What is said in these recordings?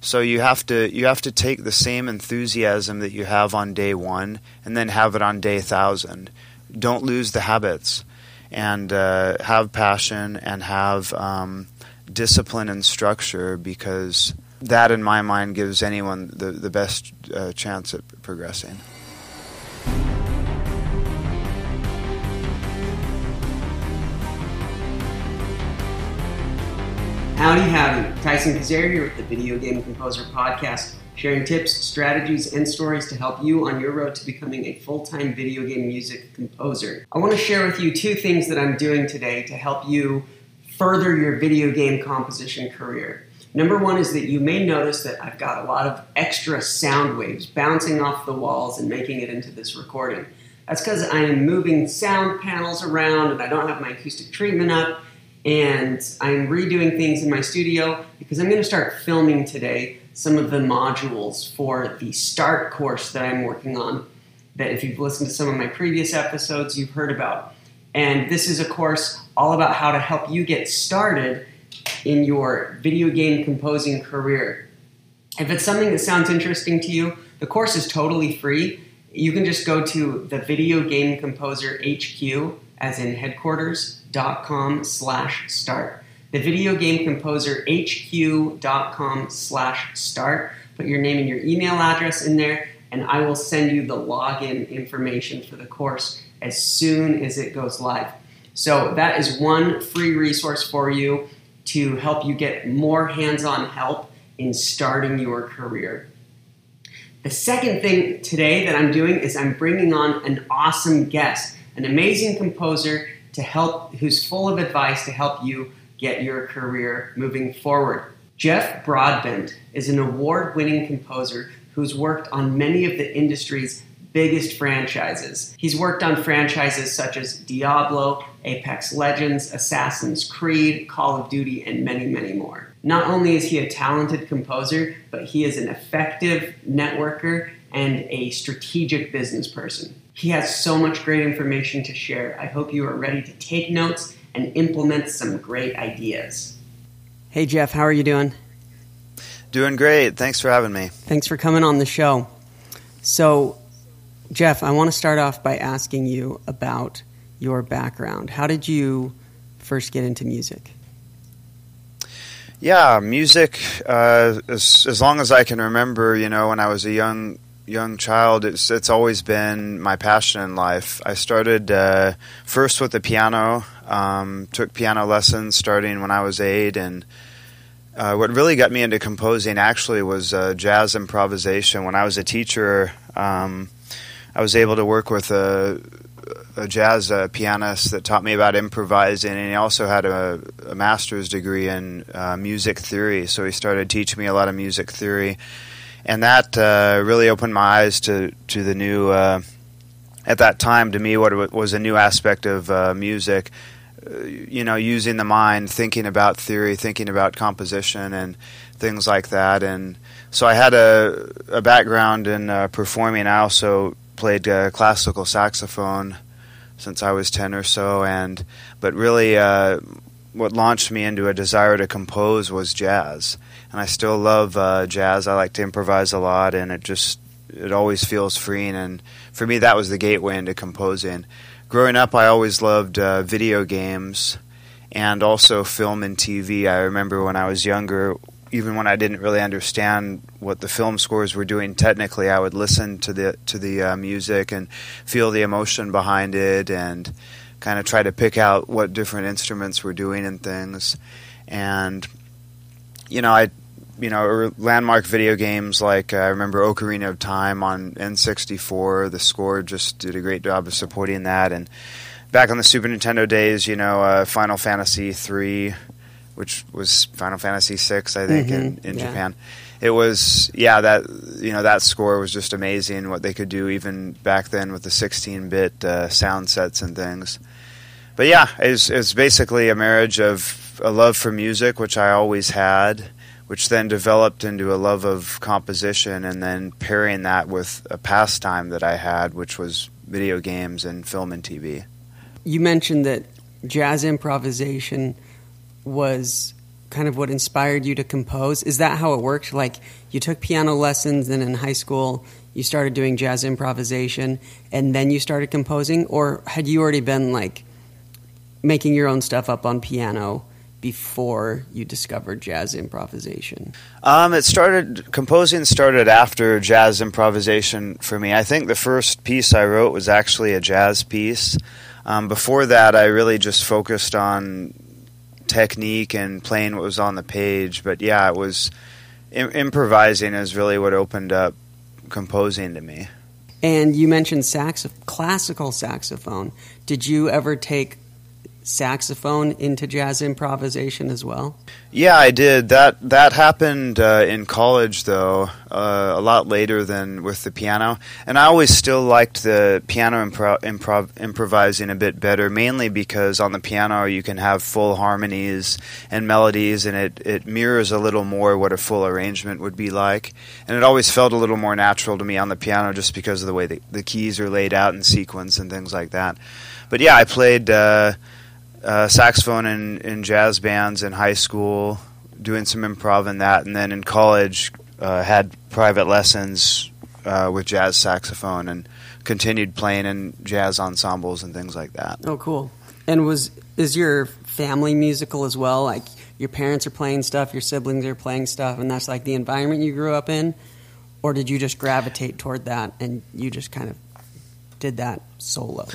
So you have to you have to take the same enthusiasm that you have on day one and then have it on day thousand. Don't lose the habits, and uh, have passion and have um, discipline and structure because that, in my mind, gives anyone the the best uh, chance at progressing. Howdy, howdy. Tyson Kazare here with the Video Game Composer Podcast, sharing tips, strategies, and stories to help you on your road to becoming a full time video game music composer. I want to share with you two things that I'm doing today to help you further your video game composition career. Number one is that you may notice that I've got a lot of extra sound waves bouncing off the walls and making it into this recording. That's because I am moving sound panels around and I don't have my acoustic treatment up and I'm redoing things in my studio because I'm going to start filming today some of the modules for the START course that I'm working on. That if you've listened to some of my previous episodes, you've heard about. And this is a course all about how to help you get started in your video game composing career. If it's something that sounds interesting to you, the course is totally free. You can just go to the Video Game Composer HQ, as in headquarters, com slash start. The video game composer hq.com slash start. Put your name and your email address in there, and I will send you the login information for the course as soon as it goes live. So, that is one free resource for you to help you get more hands on help in starting your career. The second thing today that I'm doing is I'm bringing on an awesome guest, an amazing composer to help, who's full of advice to help you get your career moving forward. Jeff Broadbent is an award winning composer who's worked on many of the industry's biggest franchises. He's worked on franchises such as Diablo, Apex Legends, Assassin's Creed, Call of Duty, and many, many more. Not only is he a talented composer, but he is an effective networker and a strategic business person. He has so much great information to share. I hope you are ready to take notes and implement some great ideas. Hey, Jeff, how are you doing? Doing great. Thanks for having me. Thanks for coming on the show. So, Jeff, I want to start off by asking you about your background. How did you first get into music? Yeah, music. Uh, as as long as I can remember, you know, when I was a young young child, it's it's always been my passion in life. I started uh, first with the piano, um, took piano lessons starting when I was eight, and uh, what really got me into composing actually was uh, jazz improvisation. When I was a teacher, um, I was able to work with a, a jazz uh, pianist that taught me about improvising, and he also had a, a master's degree in uh, music theory. So he started teaching me a lot of music theory and that uh, really opened my eyes to to the new. Uh, at that time, to me, what was a new aspect of uh, music. Uh, you know, using the mind, thinking about theory, thinking about composition, and things like that. And so, I had a, a background in uh, performing. I also played uh, classical saxophone since I was ten or so, and but really, what launched me into a desire to compose was jazz and I still love uh, jazz. I like to improvise a lot, and it just it always feels freeing. And for me, that was the gateway into composing. Growing up, I always loved uh, video games and also film and TV. I remember when I was younger, even when I didn't really understand what the film scores were doing technically, I would listen to the to the uh, music and feel the emotion behind it, and kind of try to pick out what different instruments were doing and things. And you know, I you know, landmark video games like uh, I remember Ocarina of Time on N64. The score just did a great job of supporting that. And back on the Super Nintendo days, you know, uh, Final Fantasy three, which was Final Fantasy six, I think, mm-hmm. in, in yeah. Japan. It was yeah that you know that score was just amazing. What they could do even back then with the 16-bit uh, sound sets and things. But yeah, it's it's basically a marriage of a love for music, which I always had which then developed into a love of composition and then pairing that with a pastime that I had, which was video games and film and TV. You mentioned that jazz improvisation was kind of what inspired you to compose? Is that how it worked? Like you took piano lessons, then in high school you started doing jazz improvisation, and then you started composing, or had you already been like making your own stuff up on piano before you discovered jazz improvisation? Um, it started composing started after jazz improvisation for me. I think the first piece I wrote was actually a jazz piece. Um, before that, I really just focused on technique and playing what was on the page. But yeah, it was Im- improvising is really what opened up composing to me. And you mentioned sax- classical saxophone. Did you ever take saxophone into jazz improvisation as well? Yeah, I did. That that happened uh, in college, though, uh, a lot later than with the piano. And I always still liked the piano improv, improv, improvising a bit better, mainly because on the piano you can have full harmonies and melodies, and it, it mirrors a little more what a full arrangement would be like. And it always felt a little more natural to me on the piano, just because of the way the, the keys are laid out in sequence and things like that. But yeah, I played. Uh, uh, saxophone in, in jazz bands in high school, doing some improv in that, and then in college uh, had private lessons uh, with jazz saxophone and continued playing in jazz ensembles and things like that. Oh, cool! And was is your family musical as well? Like your parents are playing stuff, your siblings are playing stuff, and that's like the environment you grew up in, or did you just gravitate toward that and you just kind of did that solo?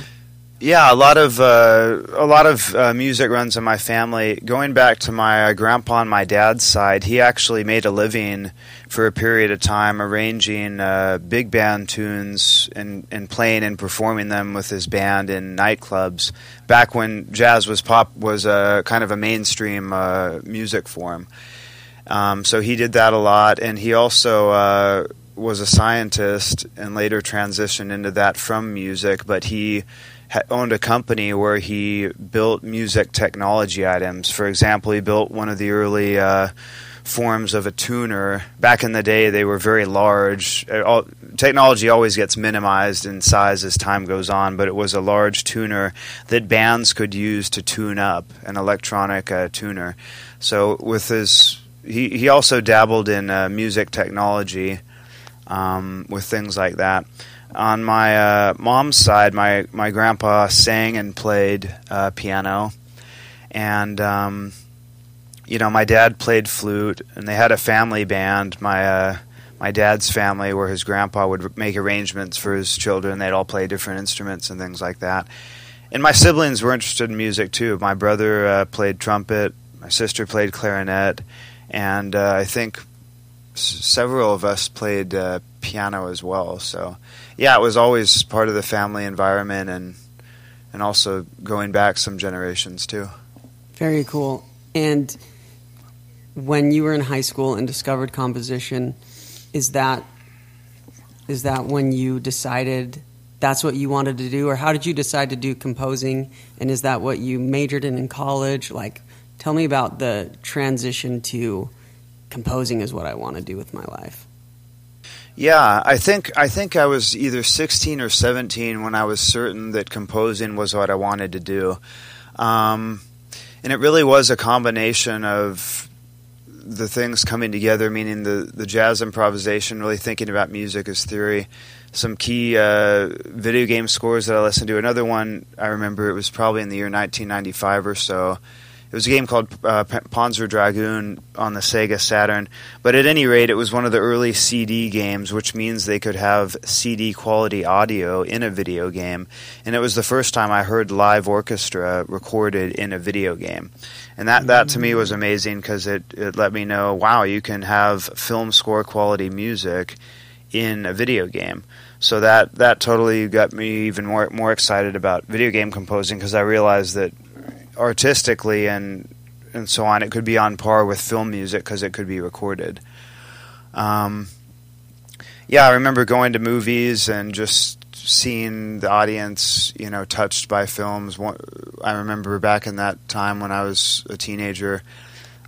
Yeah, a lot of uh, a lot of uh, music runs in my family. Going back to my uh, grandpa on my dad's side, he actually made a living for a period of time arranging uh, big band tunes and, and playing and performing them with his band in nightclubs. Back when jazz was pop was a kind of a mainstream uh, music form. Um, so he did that a lot, and he also uh, was a scientist and later transitioned into that from music. But he owned a company where he built music technology items. For example, he built one of the early uh, forms of a tuner. Back in the day, they were very large. All, technology always gets minimized in size as time goes on, but it was a large tuner that bands could use to tune up, an electronic uh, tuner. So with his, he, he also dabbled in uh, music technology um, with things like that on my uh, mom's side, my my grandpa sang and played uh, piano, and um, you know my dad played flute, and they had a family band. My uh, my dad's family, where his grandpa would make arrangements for his children. They'd all play different instruments and things like that. And my siblings were interested in music too. My brother uh, played trumpet. My sister played clarinet, and uh, I think several of us played uh, piano as well. So, yeah, it was always part of the family environment, and and also going back some generations too. Very cool. And when you were in high school and discovered composition, is that is that when you decided that's what you wanted to do, or how did you decide to do composing? And is that what you majored in in college? Like, tell me about the transition to composing is what I want to do with my life. Yeah, I think I think I was either 16 or 17 when I was certain that composing was what I wanted to do, um, and it really was a combination of the things coming together, meaning the the jazz improvisation, really thinking about music as theory, some key uh, video game scores that I listened to. Another one I remember it was probably in the year 1995 or so it was a game called uh, Panzer Dragoon on the Sega Saturn. But at any rate, it was one of the early CD games, which means they could have CD quality audio in a video game. And it was the first time I heard live orchestra recorded in a video game. And that, that to me was amazing because it, it let me know wow, you can have film score quality music in a video game. So that that totally got me even more more excited about video game composing because I realized that artistically and and so on, it could be on par with film music because it could be recorded. Um, yeah, I remember going to movies and just seeing the audience, you know, touched by films. I remember back in that time when I was a teenager.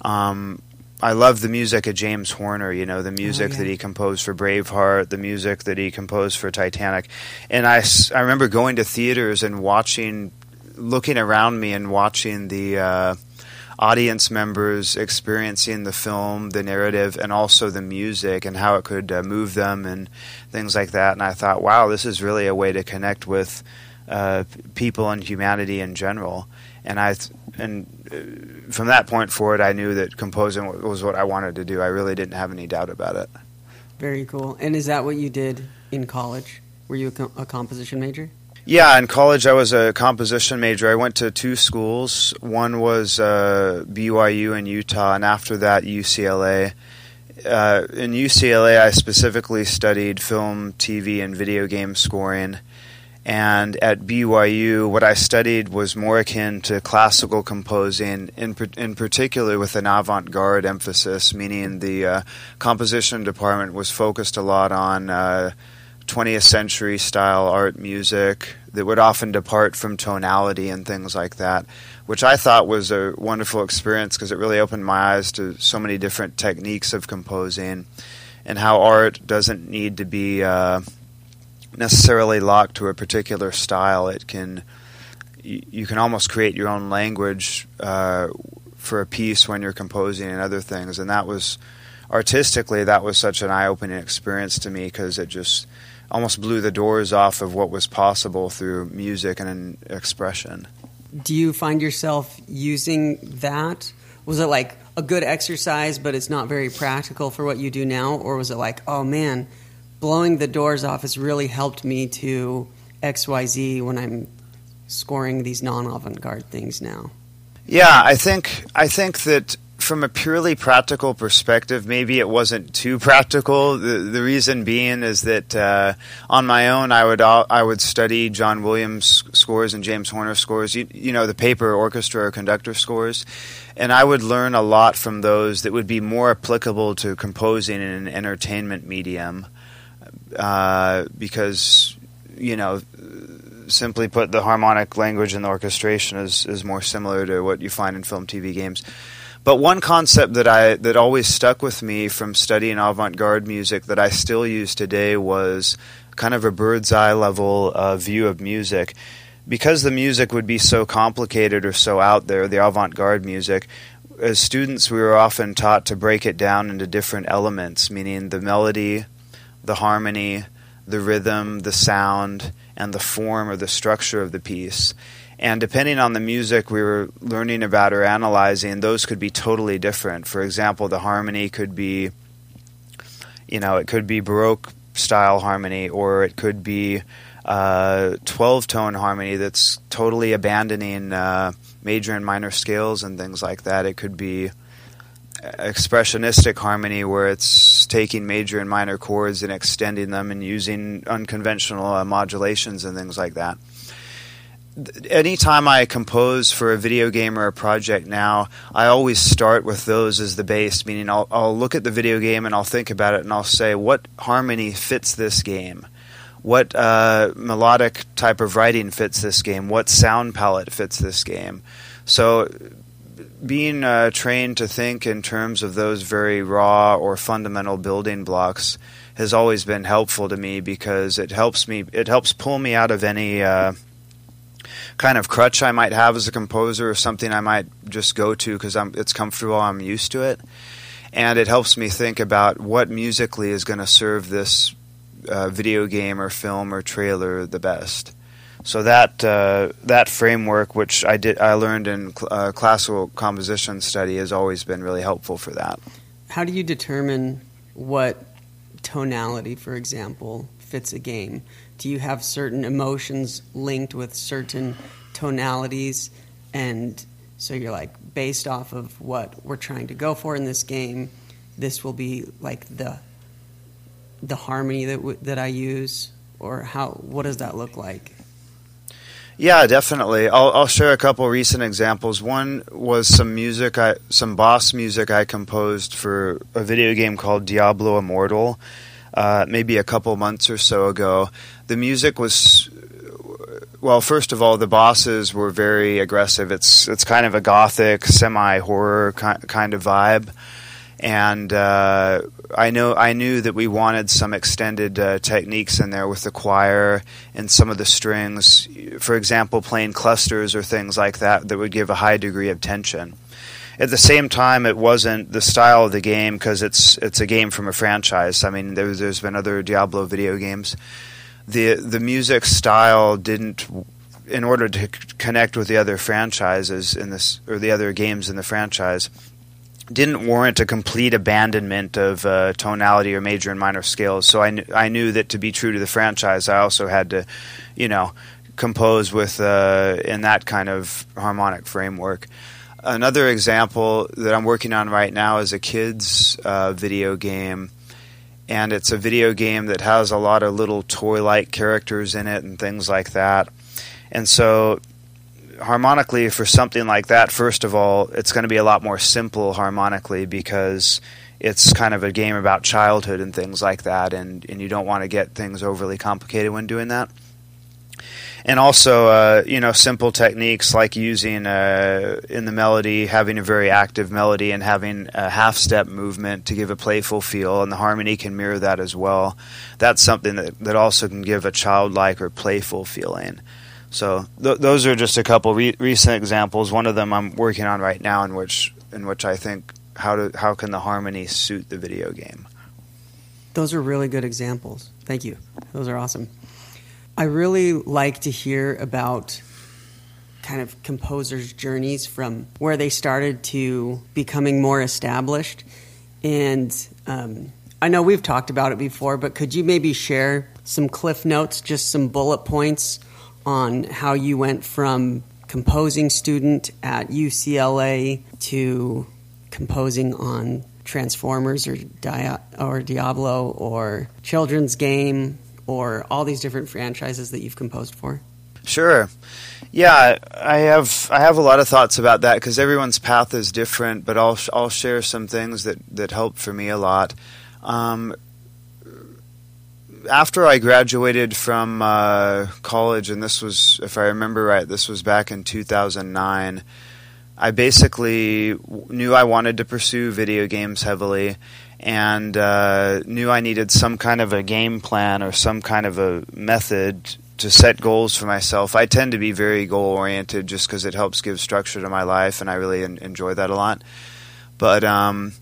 Um, I love the music of James Horner, you know, the music oh, yeah. that he composed for Braveheart, the music that he composed for Titanic. And I, I remember going to theaters and watching looking around me and watching the uh, audience members experiencing the film, the narrative, and also the music and how it could uh, move them and things like that. And I thought, wow, this is really a way to connect with uh, people and humanity in general. And I th- and uh, from that point forward, I knew that composing was what I wanted to do. I really didn't have any doubt about it. Very cool. And is that what you did in college? Were you a, a composition major? Yeah, in college I was a composition major. I went to two schools. One was uh, BYU in Utah, and after that UCLA. Uh, in UCLA, I specifically studied film, TV, and video game scoring. And at BYU, what I studied was more akin to classical composing, in, in particular with an avant garde emphasis, meaning the uh, composition department was focused a lot on uh, 20th century style art music that would often depart from tonality and things like that, which I thought was a wonderful experience because it really opened my eyes to so many different techniques of composing and how art doesn't need to be uh, necessarily locked to a particular style. It can you, can almost create your own language uh, for a piece when you're composing and other things, and that was artistically that was such an eye-opening experience to me because it just almost blew the doors off of what was possible through music and expression. Do you find yourself using that? Was it like a good exercise, but it's not very practical for what you do now? Or was it like, oh man, blowing the doors off has really helped me to XYZ when I'm scoring these non avant garde things now? Yeah, I think I think that from a purely practical perspective, maybe it wasn't too practical. The, the reason being is that uh, on my own, I would I would study John Williams scores and James Horner scores. You, you know, the paper orchestra or conductor scores, and I would learn a lot from those that would be more applicable to composing in an entertainment medium, uh, because you know simply put, the harmonic language and the orchestration is, is more similar to what you find in film, TV, games. But one concept that I that always stuck with me from studying avant-garde music that I still use today was kind of a bird's eye level uh, view of music. Because the music would be so complicated or so out there, the avant-garde music, as students we were often taught to break it down into different elements, meaning the melody, the harmony, the rhythm, the sound, and the form or the structure of the piece. And depending on the music we were learning about or analyzing, those could be totally different. For example, the harmony could be, you know, it could be Baroque style harmony, or it could be uh, 12 tone harmony that's totally abandoning uh, major and minor scales and things like that. It could be expressionistic harmony where it's taking major and minor chords and extending them and using unconventional uh, modulations and things like that anytime I compose for a video game or a project now, I always start with those as the base, meaning I'll, I'll look at the video game and I'll think about it and I'll say, what harmony fits this game? What uh, melodic type of writing fits this game? What sound palette fits this game? So, being uh, trained to think in terms of those very raw or fundamental building blocks has always been helpful to me because it helps me. It helps pull me out of any. Uh, kind of crutch I might have as a composer or something I might just go to because it's comfortable, I'm used to it. And it helps me think about what musically is going to serve this uh, video game or film or trailer the best. So that uh, that framework, which I did, I learned in cl- uh, classical composition study, has always been really helpful for that. How do you determine what tonality, for example, fits a game? Do you have certain emotions linked with certain tonalities and so you're like based off of what we're trying to go for in this game this will be like the the harmony that w- that I use or how what does that look like yeah, definitely. I'll, I'll share a couple recent examples. One was some music, I, some boss music I composed for a video game called Diablo Immortal, uh, maybe a couple months or so ago. The music was well, first of all, the bosses were very aggressive. It's it's kind of a gothic, semi horror kind of vibe, and uh, I know I knew that we wanted some extended uh, techniques in there with the choir and some of the strings. For example, playing clusters or things like that that would give a high degree of tension. At the same time, it wasn't the style of the game because it's it's a game from a franchise. I mean, there, there's been other Diablo video games. the The music style didn't, in order to connect with the other franchises in this or the other games in the franchise, didn't warrant a complete abandonment of uh, tonality or major and minor scales. So I, kn- I knew that to be true to the franchise, I also had to, you know, compose with uh, in that kind of harmonic framework. Another example that I'm working on right now is a kids uh, video game, and it's a video game that has a lot of little toy-like characters in it and things like that. And so harmonically for something like that, first of all, it's going to be a lot more simple harmonically because it's kind of a game about childhood and things like that, and, and you don't want to get things overly complicated when doing that. And also, uh, you know, simple techniques like using uh, in the melody, having a very active melody, and having a half step movement to give a playful feel, and the harmony can mirror that as well. That's something that, that also can give a childlike or playful feeling. So th- those are just a couple re- recent examples. One of them I'm working on right now, in which in which I think how how can the harmony suit the video game. Those are really good examples. Thank you. Those are awesome. I really like to hear about kind of composers' journeys from where they started to becoming more established. And um, I know we've talked about it before, but could you maybe share some cliff notes, just some bullet points on how you went from composing student at UCLA to composing on Transformers or, or Diablo or Children's Game or all these different franchises that you've composed for? Sure. Yeah, I have I have a lot of thoughts about that because everyone's path is different. But I'll I'll share some things that that helped for me a lot. Um, after I graduated from uh, college, and this was, if I remember right, this was back in 2009. I basically knew I wanted to pursue video games heavily, and uh, knew I needed some kind of a game plan or some kind of a method to set goals for myself. I tend to be very goal oriented just because it helps give structure to my life, and I really en- enjoy that a lot. But um,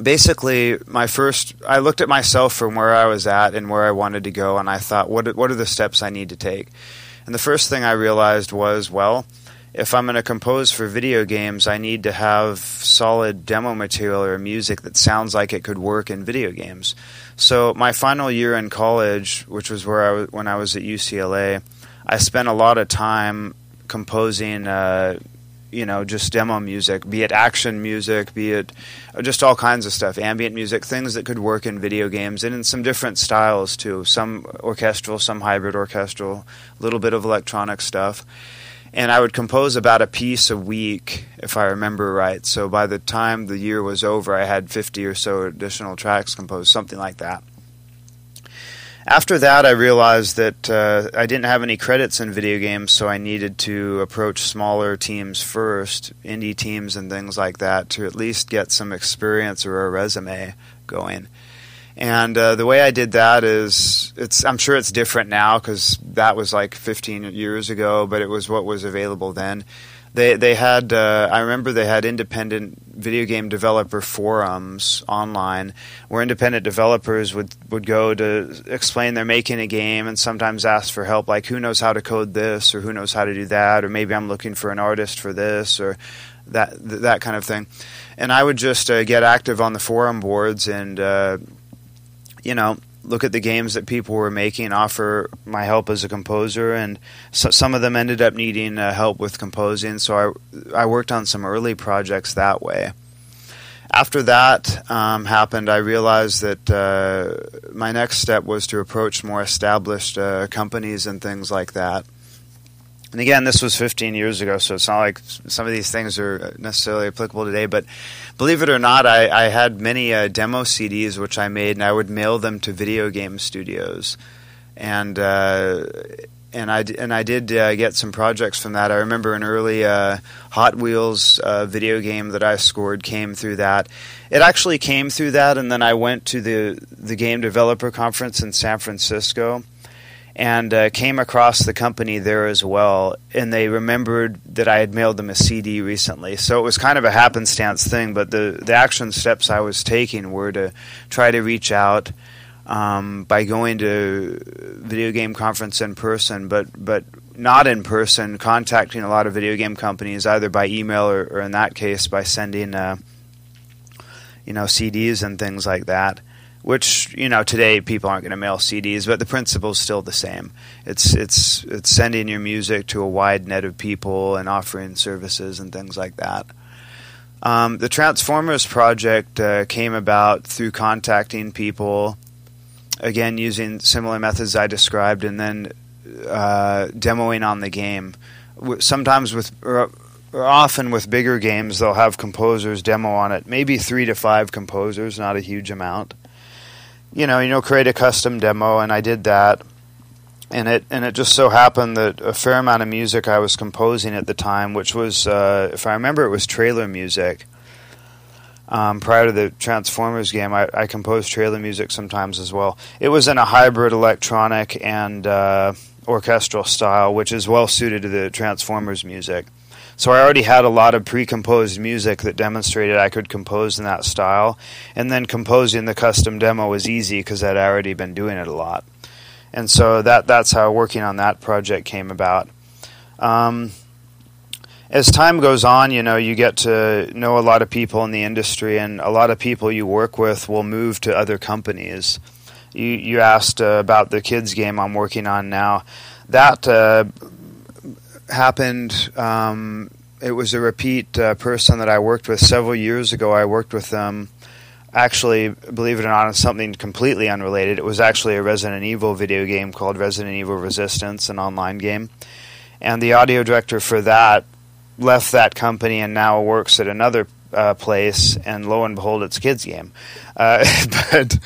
basically, my first, I looked at myself from where I was at and where I wanted to go, and I thought, what what are the steps I need to take? And the first thing I realized was, well, if I'm going to compose for video games, I need to have solid demo material or music that sounds like it could work in video games. So my final year in college, which was where I was, when I was at UCLA, I spent a lot of time composing, uh, you know, just demo music, be it action music, be it just all kinds of stuff, ambient music, things that could work in video games, and in some different styles too. Some orchestral, some hybrid orchestral, a little bit of electronic stuff and I would compose about a piece a week, if I remember right. So by the time the year was over, I had 50 or so additional tracks composed, something like that. After that, I realized that uh, I didn't have any credits in video games, so I needed to approach smaller teams first, indie teams and things like that, to at least get some experience or a resume going. And uh, the way I did that is, it's I'm sure it's different now because that was like 15 years ago, but it was what was available then. They they had uh, I remember they had independent video game developer forums online where independent developers would would go to explain they're making a game and sometimes ask for help like who knows how to code this or who knows how to do that or maybe I'm looking for an artist for this or that that kind of thing. And I would just uh, get active on the forum boards and uh, you know, look at the games that people were making, offer my help as a composer, and so, some of them ended up needing uh, help with composing. So I I worked on some early projects that way. After that um, happened, I realized that uh, my next step was to approach more established uh, companies and things like that. And again, this was 15 years ago, so it's not like some of these things are necessarily applicable today. But believe it or not, I, I had many uh, demo CDs which I made, and I would mail them to video game studios, and uh, and I and I did uh, get some projects from that. I remember an early uh, Hot Wheels uh, video game that I scored came through that. It actually came through that, and then I went to the the game developer conference in San Francisco and uh, came across the company there as well. And they remembered that I had mailed them a CD recently. So it was kind of a happenstance thing, but the, the action steps I was taking were to try to reach out um, by going to video game conference in person, but, but not in person, contacting a lot of video game companies either by email or, or in that case by sending uh, you know CDs and things like that which you know today people aren't going to mail CDs, but the principle is still the same. It's it's it's sending your music to a wide net of people and offering services and things like that. Um, the Transformers project uh, came about through contacting people, again using similar methods I described, and then uh, demoing on the game. Sometimes with or, often with bigger games, they'll have composers demo on it. Maybe three to five composers, not a huge amount you know, you know, create a custom demo, and I did that. And it and it just so happened that a fair amount of music I was composing at the time, which was, uh, if I remember, it was trailer music. Um, prior to the Transformers game, I, I, composed trailer music sometimes as well. It was in a hybrid electronic and uh, orchestral style, which is well suited to the Transformers music. So I already had a lot of pre-composed music that demonstrated I could compose in that style, and then composing the custom demo was easy because I'd already been doing it a lot. And so that that's how working on that project came about. Um, as time goes on, you know, you get to know a lot of people in the industry, and a lot of people you work with will move to other companies. You you asked uh, about the kids game I'm working on now. That uh, happened. Um, it was a repeat uh, person that I worked with several years ago. I worked with them. Actually, believe it or not, on something completely unrelated. It was actually a Resident Evil video game called Resident Evil Resistance, an online game. And the audio director for that left that company and now works at another uh, place. And lo and behold, it's kids game. Uh, but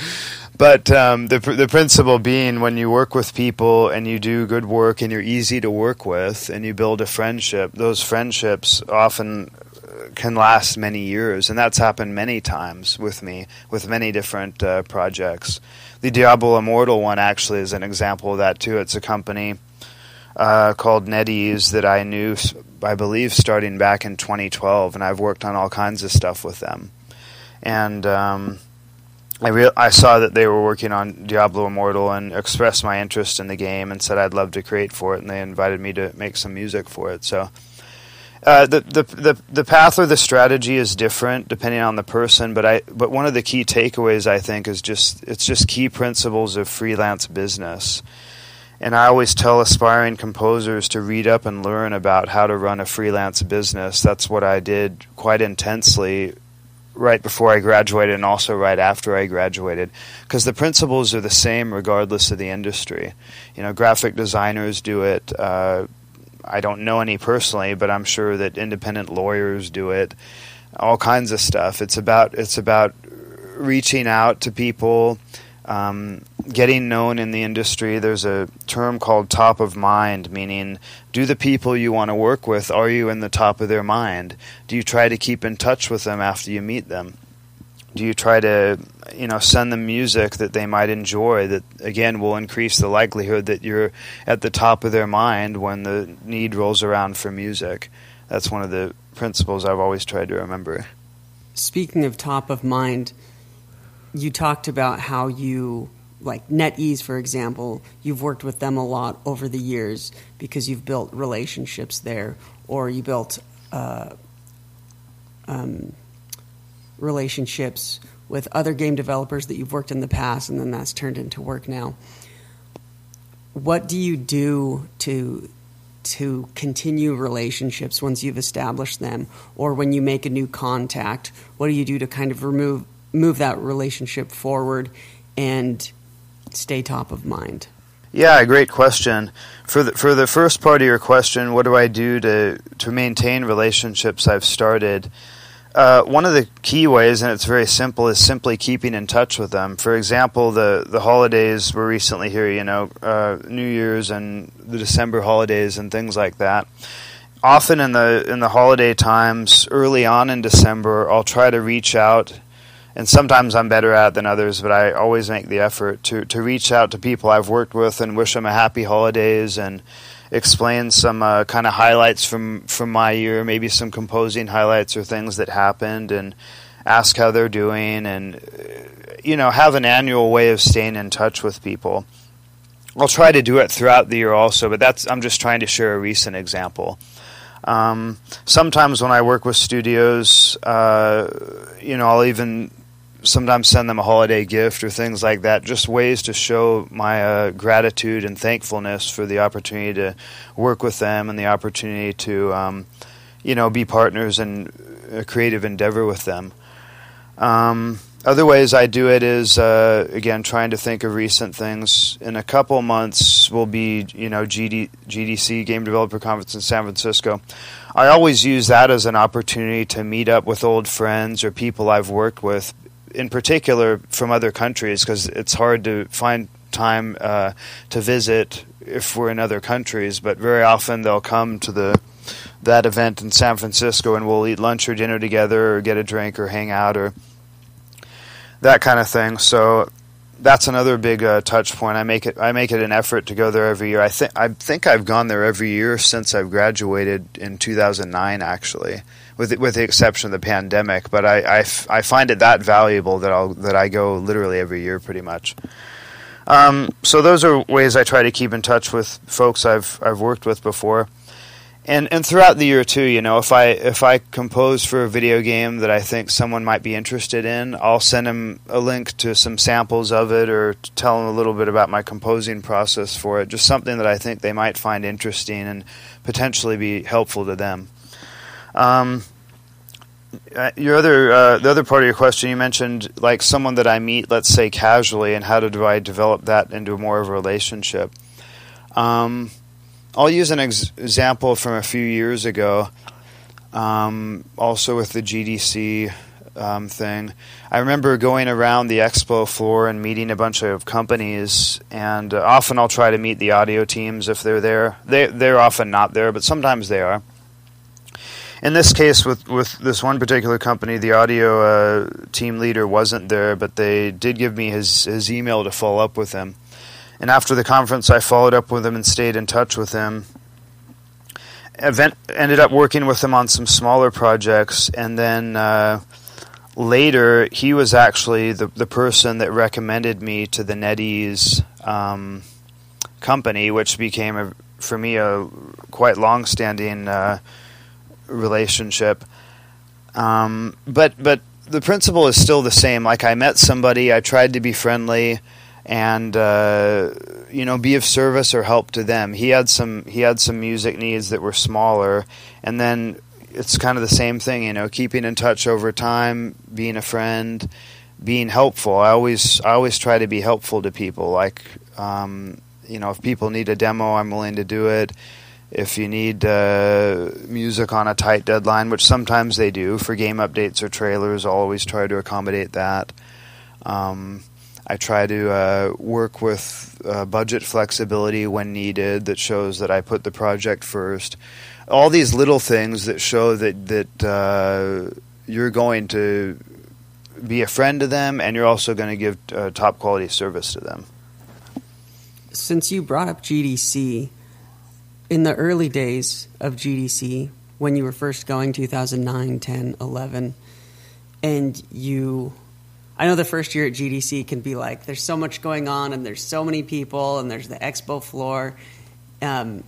but um, the the principle being when you work with people and you do good work and you're easy to work with and you build a friendship, those friendships often uh, can last many years, and that's happened many times with me with many different uh, projects. The Diablo Immortal one actually is an example of that too. It's a company uh, called NetEase that I knew, I believe, starting back in 2012, and I've worked on all kinds of stuff with them, and. Um, I re- I saw that they were working on Diablo Immortal and expressed my interest in the game and said I'd love to create for it, and they invited me to make some music for it. So. Uh, the, the the the path or the strategy is different depending on the person, but I but one of the key takeaways I think is just it's just key principles of freelance business. And I always tell aspiring composers to read up and learn about how to run a freelance business. That's what I did quite intensely right before I graduated and also right after I graduated because the principles are the same regardless of the industry. You know, graphic designers do it. Uh, I don't know any personally, but I'm sure that independent lawyers do it. All kinds of stuff. It's about it's about reaching out to people um, getting known in the industry, there's a term called top of mind, meaning do the people you want to work with, are you in the top of their mind? Do you try to keep in touch with them after you meet them? Do you try to, you know, send them music that they might enjoy that again will increase the likelihood that you're at the top of their mind when the need rolls around for music? That's one of the principles I've always tried to remember. Speaking of top of mind, you talked about how you like NetEase, for example, you've worked with them a lot over the years because you've built relationships there, or you built uh, um, relationships with other game developers that you've worked in the past, and then that's turned into work now. What do you do to to continue relationships once you've established them, or when you make a new contact? What do you do to kind of remove move that relationship forward and stay top of mind? Yeah, great question. For the for the first part of your question, what do I do to to maintain relationships I've started? Uh, one of the key ways, and it's very simple, is simply keeping in touch with them. For example, the the holidays were recently here. You know, uh, New Year's and the December holidays and things like that. Often in the in the holiday times, early on in December, I'll try to reach out and sometimes I'm better at it than others, but I always make the effort to, to reach out to people I've worked with and wish them a happy holidays and explain some uh, kind of highlights from, from my year, maybe some composing highlights or things that happened, and ask how they're doing, and uh, you know have an annual way of staying in touch with people. I'll try to do it throughout the year also, but that's I'm just trying to share a recent example. Um, sometimes when I work with studios, uh, you know, I'll even sometimes send them a holiday gift or things like that. Just ways to show my uh, gratitude and thankfulness for the opportunity to work with them and the opportunity to, um, you know, be partners in a creative endeavor with them. Um, other ways I do it is uh, again trying to think of recent things. In a couple months, will be you know GD, GDC Game Developer Conference in San Francisco. I always use that as an opportunity to meet up with old friends or people I've worked with in particular from other countries because it's hard to find time uh, to visit if we're in other countries. But very often they'll come to the that event in San Francisco and we'll eat lunch or dinner together or get a drink or hang out or that kind of thing. So that's another big uh, touch point. I make it I make it an effort to go there every year. I think I think I've gone there every year since I've graduated in 2009 actually with with the exception of the pandemic. But I, I, I find it that valuable that I'll that I go literally every year pretty much. Um, so those are ways I try to keep in touch with folks I've I've worked with before. And and throughout the year too, you know, if I if I compose for a video game that I think someone might be interested in, I'll send them a link to some samples of it or tell them a little bit about my composing process for it. Just something that I think they might find interesting and potentially be helpful to them. Um, your other uh, the other part of your question, you mentioned like someone that I meet, let's say casually, and how do I develop that into more of a relationship? Um, I'll use an ex- example from a few years ago. Um, also with the GDC um, thing, I remember going around the expo floor and meeting a bunch of companies, and uh, often I'll try to meet the audio teams if they're there. They they're often not there, but sometimes they are in this case, with with this one particular company, the audio uh, team leader wasn't there, but they did give me his his email to follow up with him. And after the conference, I followed up with him and stayed in touch with him. Event ended up working with him on some smaller projects, and then uh, later he was actually the the person that recommended me to the NetEase um, company, which became a, for me a quite long standing. Uh, relationship. Um, but but the principle is still the same. Like I met somebody, I tried to be friendly, and uh, you know be of service or help to them. He had some he had some music needs that were smaller, and then it's kind of the same thing. You know, keeping in touch over time, being a friend, being helpful. I always I always try to be helpful to people. Like um, you know, if people need a demo, I'm willing to do it if you need uh, music on a tight deadline, which sometimes they do for game updates or trailers, I'll always try to accommodate that. Um, I try to uh, work with uh, budget flexibility when needed that shows that I put the project first. All these little things that show that that uh, you're going to be a friend to them and you're also going to give uh, top quality service to them. Since you brought up GDC, in the early days of GDC, when you were first going 2009, 10, 11, and you I know the first year at GDC can be like there's so much going on and there's so many people and there's the expo floor. Um,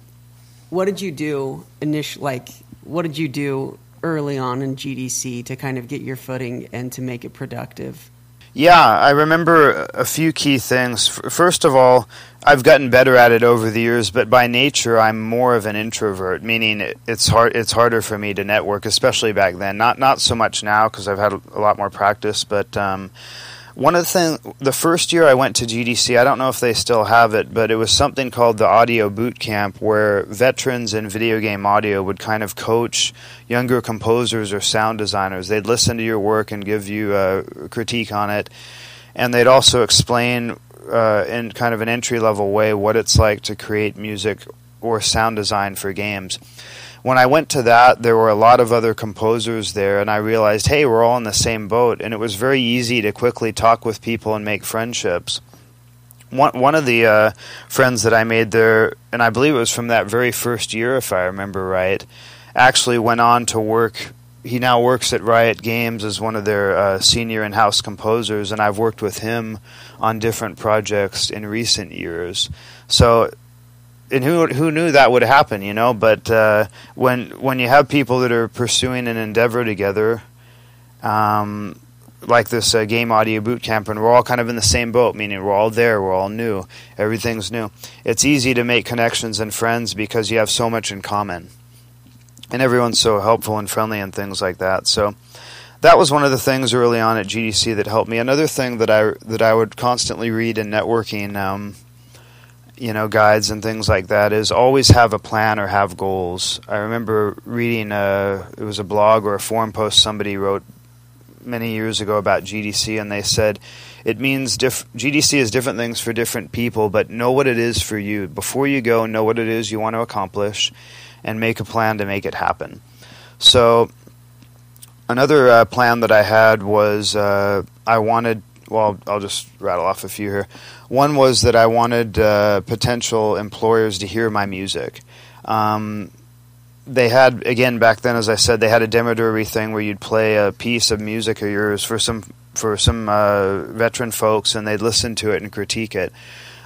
what did you do initial like what did you do early on in GDC to kind of get your footing and to make it productive? Yeah, I remember a few key things. First of all, I've gotten better at it over the years, but by nature, I'm more of an introvert. Meaning, it's hard. It's harder for me to network, especially back then. Not not so much now because I've had a lot more practice. But um, one of the things, the first year I went to GDC, I don't know if they still have it, but it was something called the Audio Boot Camp, where veterans in video game audio would kind of coach younger composers or sound designers. They'd listen to your work and give you a critique on it, and they'd also explain uh, in kind of an entry level way what it's like to create music or sound design for games. When I went to that, there were a lot of other composers there, and I realized, hey, we're all in the same boat, and it was very easy to quickly talk with people and make friendships. One one of the uh, friends that I made there, and I believe it was from that very first year, if I remember right, actually went on to work. He now works at Riot Games as one of their uh, senior in-house composers, and I've worked with him on different projects in recent years. So and who who knew that would happen, you know? But uh, when when you have people that are pursuing an endeavor together, um, like this uh, game audio boot camp, and we're all kind of in the same boat, meaning we're all there, we're all new, everything's new. It's easy to make connections and friends because you have so much in common, and everyone's so helpful and friendly and things like that. So. That was one of the things early on at GDC that helped me. Another thing that I that I would constantly read in networking um, you know guides and things like that is always have a plan or have goals. I remember reading a it was a blog or a forum post somebody wrote many years ago about GDC and they said it means diff- GDC is different things for different people, but know what it is for you before you go. Know what it is you want to accomplish, and make a plan to make it happen. So another uh, plan that I had was uh, I wanted well, I'll just rattle off a few here. One was that I wanted uh, potential employers to hear my music. Um, they had again back then, as I said, they had a demo derby thing where you'd play a piece of music of yours for some for some uh, veteran folks, and they'd listen to it and critique it.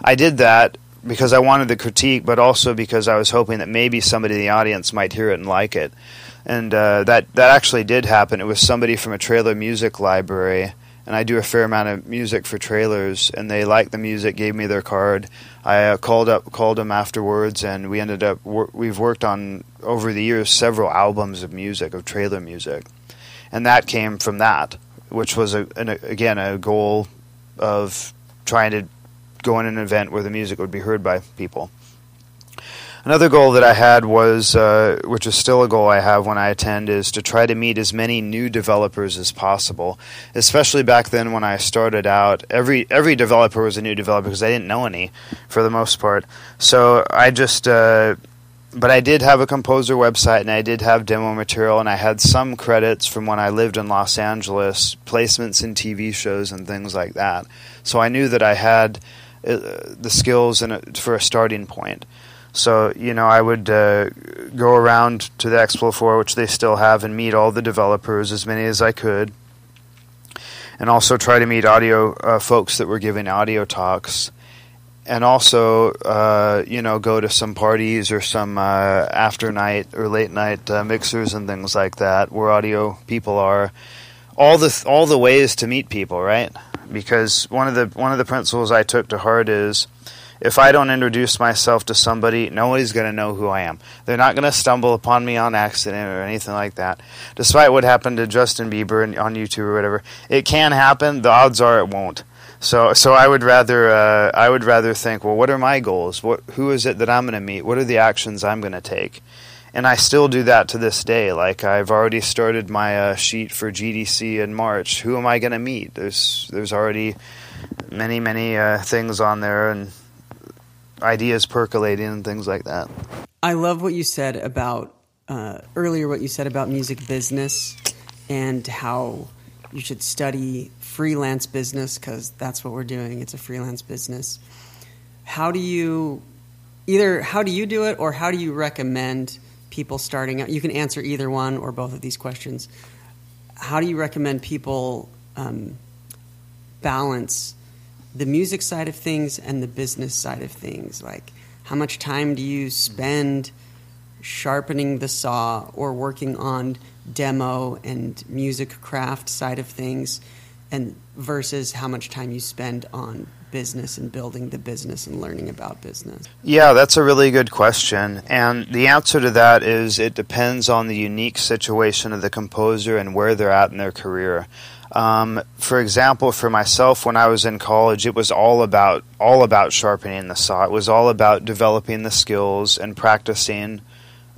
I did that because I wanted the critique, but also because I was hoping that maybe somebody in the audience might hear it and like it. And uh, that that actually did happen. It was somebody from a trailer music library and I do a fair amount of music for trailers, and they liked the music, gave me their card. I uh, called up, called them afterwards, and we ended up. Wor- we've worked on over the years several albums of music, of trailer music, and that came from that, which was a, an, again a goal of trying to go in an event where the music would be heard by people. Another goal that I had was, uh, which is still a goal I have when I attend, is to try to meet as many new developers as possible. Especially back then when I started out, every every developer was a new developer because I didn't know any, for the most part. So I just, uh, but I did have a composer website and I did have demo material and I had some credits from when I lived in Los Angeles, placements in TV shows and things like that. So I knew that I had uh, the skills a, for a starting point. So you know, I would uh, go around to the Expo Floor, which they still have, and meet all the developers, as many as I could, and also try to meet audio uh, folks that were giving audio talks, and also uh, you know go to some parties or some uh, after night or late night uh, mixers and things like that, where audio people are. All the th- all the ways to meet people, right? Because one of the one of the principles I took to heart is if I don't introduce myself to somebody, nobody's going to know who I am. They're not going to stumble upon me on accident or anything like that. Despite what happened to Justin Bieber on YouTube or whatever, it can happen. The odds are it won't. So, so I would rather, uh, I would rather think, well, what are my goals? What, who is it that I'm going to meet? What are the actions I'm going to take? And I still do that to this day. Like I've already started my uh, sheet for GDC in March. Who am I going to meet? There's, there's already many, many uh, things on there, and ideas percolating and things like that. I love what you said about uh, earlier. What you said about music business and how you should study freelance business because that's what we're doing. It's a freelance business. How do you either how do you do it or how do you recommend people starting out? You can answer either one or both of these questions. How do you recommend people um, balance the music side of things and the business side of things. Like, how much time do you spend sharpening the saw or working on demo and music craft side of things, and versus how much time you spend on business and building the business and learning about business? Yeah, that's a really good question. And the answer to that is it depends on the unique situation of the composer and where they're at in their career. Um, for example, for myself, when I was in college, it was all about all about sharpening the saw. It was all about developing the skills and practicing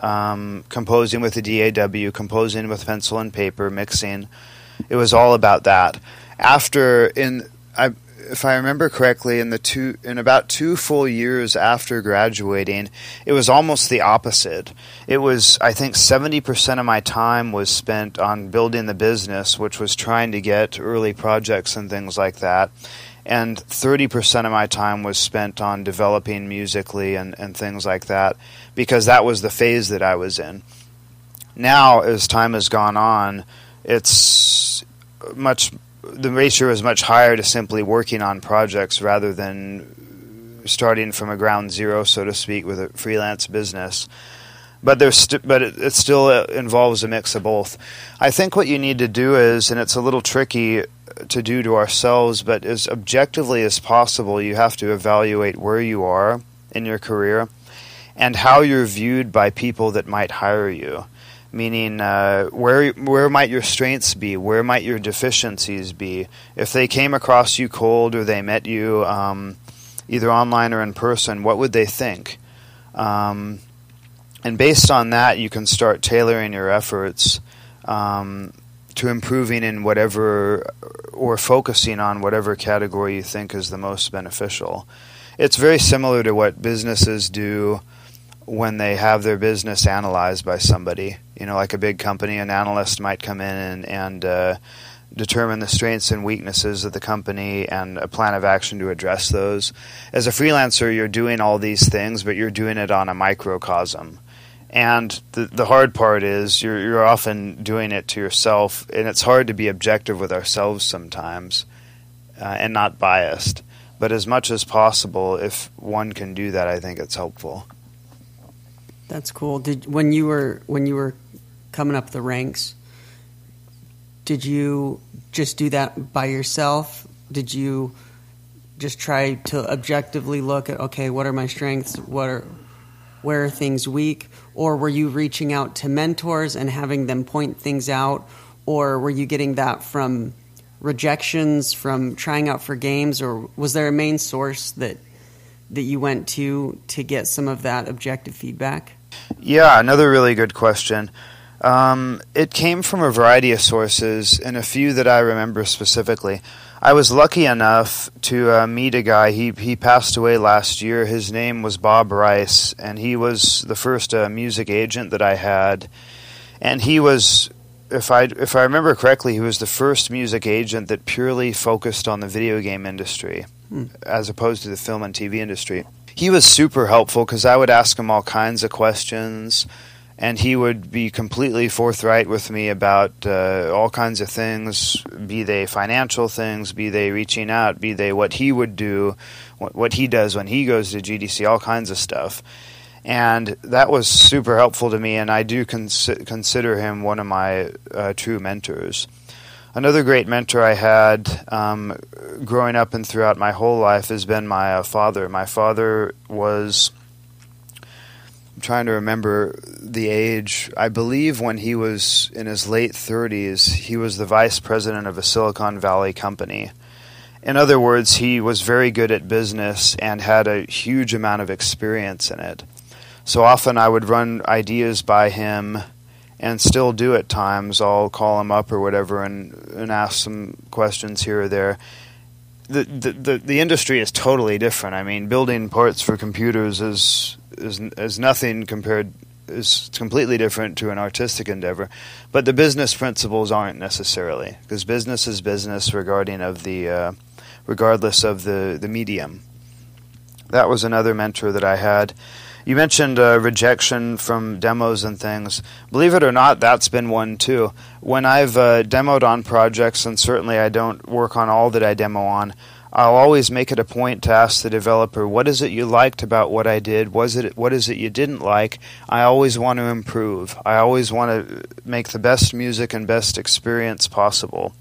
um, composing with the DAW, composing with pencil and paper, mixing. It was all about that. After in I if I remember correctly, in the two in about two full years after graduating, it was almost the opposite. It was I think seventy percent of my time was spent on building the business, which was trying to get early projects and things like that, and thirty percent of my time was spent on developing musically and, and things like that, because that was the phase that I was in. Now, as time has gone on, it's much the ratio is much higher to simply working on projects rather than starting from a ground zero, so to speak, with a freelance business. But there's st- but it, it still uh, involves a mix of both. I think what you need to do is, and it's a little tricky to do to ourselves, but as objectively as possible, you have to evaluate where you are in your career and how you're viewed by people that might hire you meaning uh, where where might your strengths be? Where might your deficiencies be? If they came across you cold or they met you um, either online or in person, what would they think? Um, and based on that, you can start tailoring your efforts um, to improving in whatever or focusing on whatever category you think is the most beneficial. It's very similar to what businesses do when they have their business analyzed by somebody. You know, like a big company, an analyst might come in and, and uh, determine the strengths and weaknesses of the company and a plan of action to address those. As a freelancer, you're doing all these things, but you're doing it on a microcosm. And the, the hard part is you're, you're often doing it to yourself, and it's hard to be objective with ourselves sometimes uh, and not biased. But as much as possible, if one can do that, I think it's helpful. That's cool. Did when you were when you were coming up the ranks, did you just do that by yourself? Did you just try to objectively look at okay, what are my strengths? What are where are things weak? Or were you reaching out to mentors and having them point things out? Or were you getting that from rejections from trying out for games? Or was there a main source that that you went to to get some of that objective feedback? Yeah, another really good question. Um, it came from a variety of sources, and a few that I remember specifically. I was lucky enough to uh, meet a guy. He he passed away last year. His name was Bob Rice, and he was the first uh, music agent that I had. And he was, if I if I remember correctly, he was the first music agent that purely focused on the video game industry, hmm. as opposed to the film and TV industry he was super helpful because I would ask him all kinds of questions, and he would be completely forthright with me about uh, all kinds of things, be they financial things, be they reaching out, be they what he would do, what, what he does when he goes to GDC, all kinds of stuff. And that was super helpful to me, and I do cons- consider him one of my uh, true mentors. Another great mentor I had um, growing up and throughout my whole life has been my uh, father. My father was. I'm trying to remember the age. I believe when he was in his late 30s, he was the vice president of a Silicon Valley company. In other words, he was very good at business and had a huge amount of experience in it. So often I would run ideas by him and still do at times. I'll call him up or whatever and, and ask some questions here or there. The, the, the, the industry is totally different. I mean, building parts for computers is, is, is nothing compared is completely different to an artistic endeavor, but the business principles aren't necessarily because business is business regarding of the uh, regardless of the the medium. That was another mentor that I had. You mentioned uh, rejection from demos and things. Believe it or not, that's been one too. When I've uh, demoed on projects, and certainly I don't work on all that I demo on, I'll always make it a point to ask the developer, "What is it you liked about what I did? Was it what is it you didn't like?" I always want to improve. I always want to make the best music and best experience possible.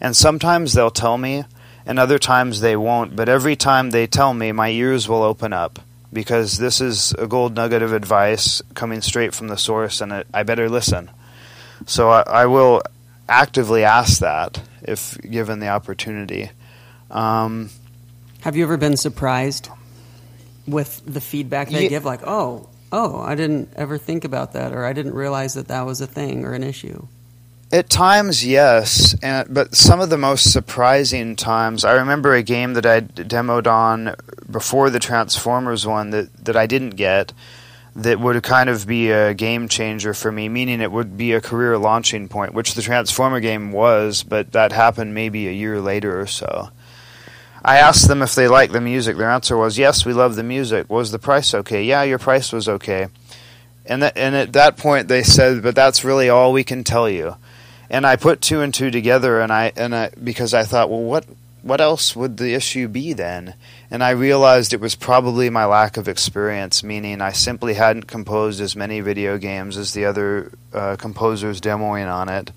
And sometimes they'll tell me, and other times they won't. But every time they tell me, my ears will open up because this is a gold nugget of advice coming straight from the source, and I better listen. So I, I, will actively ask that if given the opportunity. Um, Have you ever been surprised with the feedback they yeah, give? Like, oh, oh, I didn't ever think about that, or I didn't realize that that was a thing or an issue. At times, yes, and, but some of the most surprising times. I remember a game that I demoed on before the Transformers one that, that I didn't get that would kind of be a game changer for me, meaning it would be a career launching point, which the Transformer game was, but that happened maybe a year later or so. I asked them if they liked the music. Their answer was, yes, we love the music. Was the price okay? Yeah, your price was okay. And, that, and at that point, they said, but that's really all we can tell you and I put two and two together, and I and I because I thought, well, what what else would the issue be then? And I realized it was probably my lack of experience, meaning I simply hadn't composed as many video games as the other uh, composers demoing on it,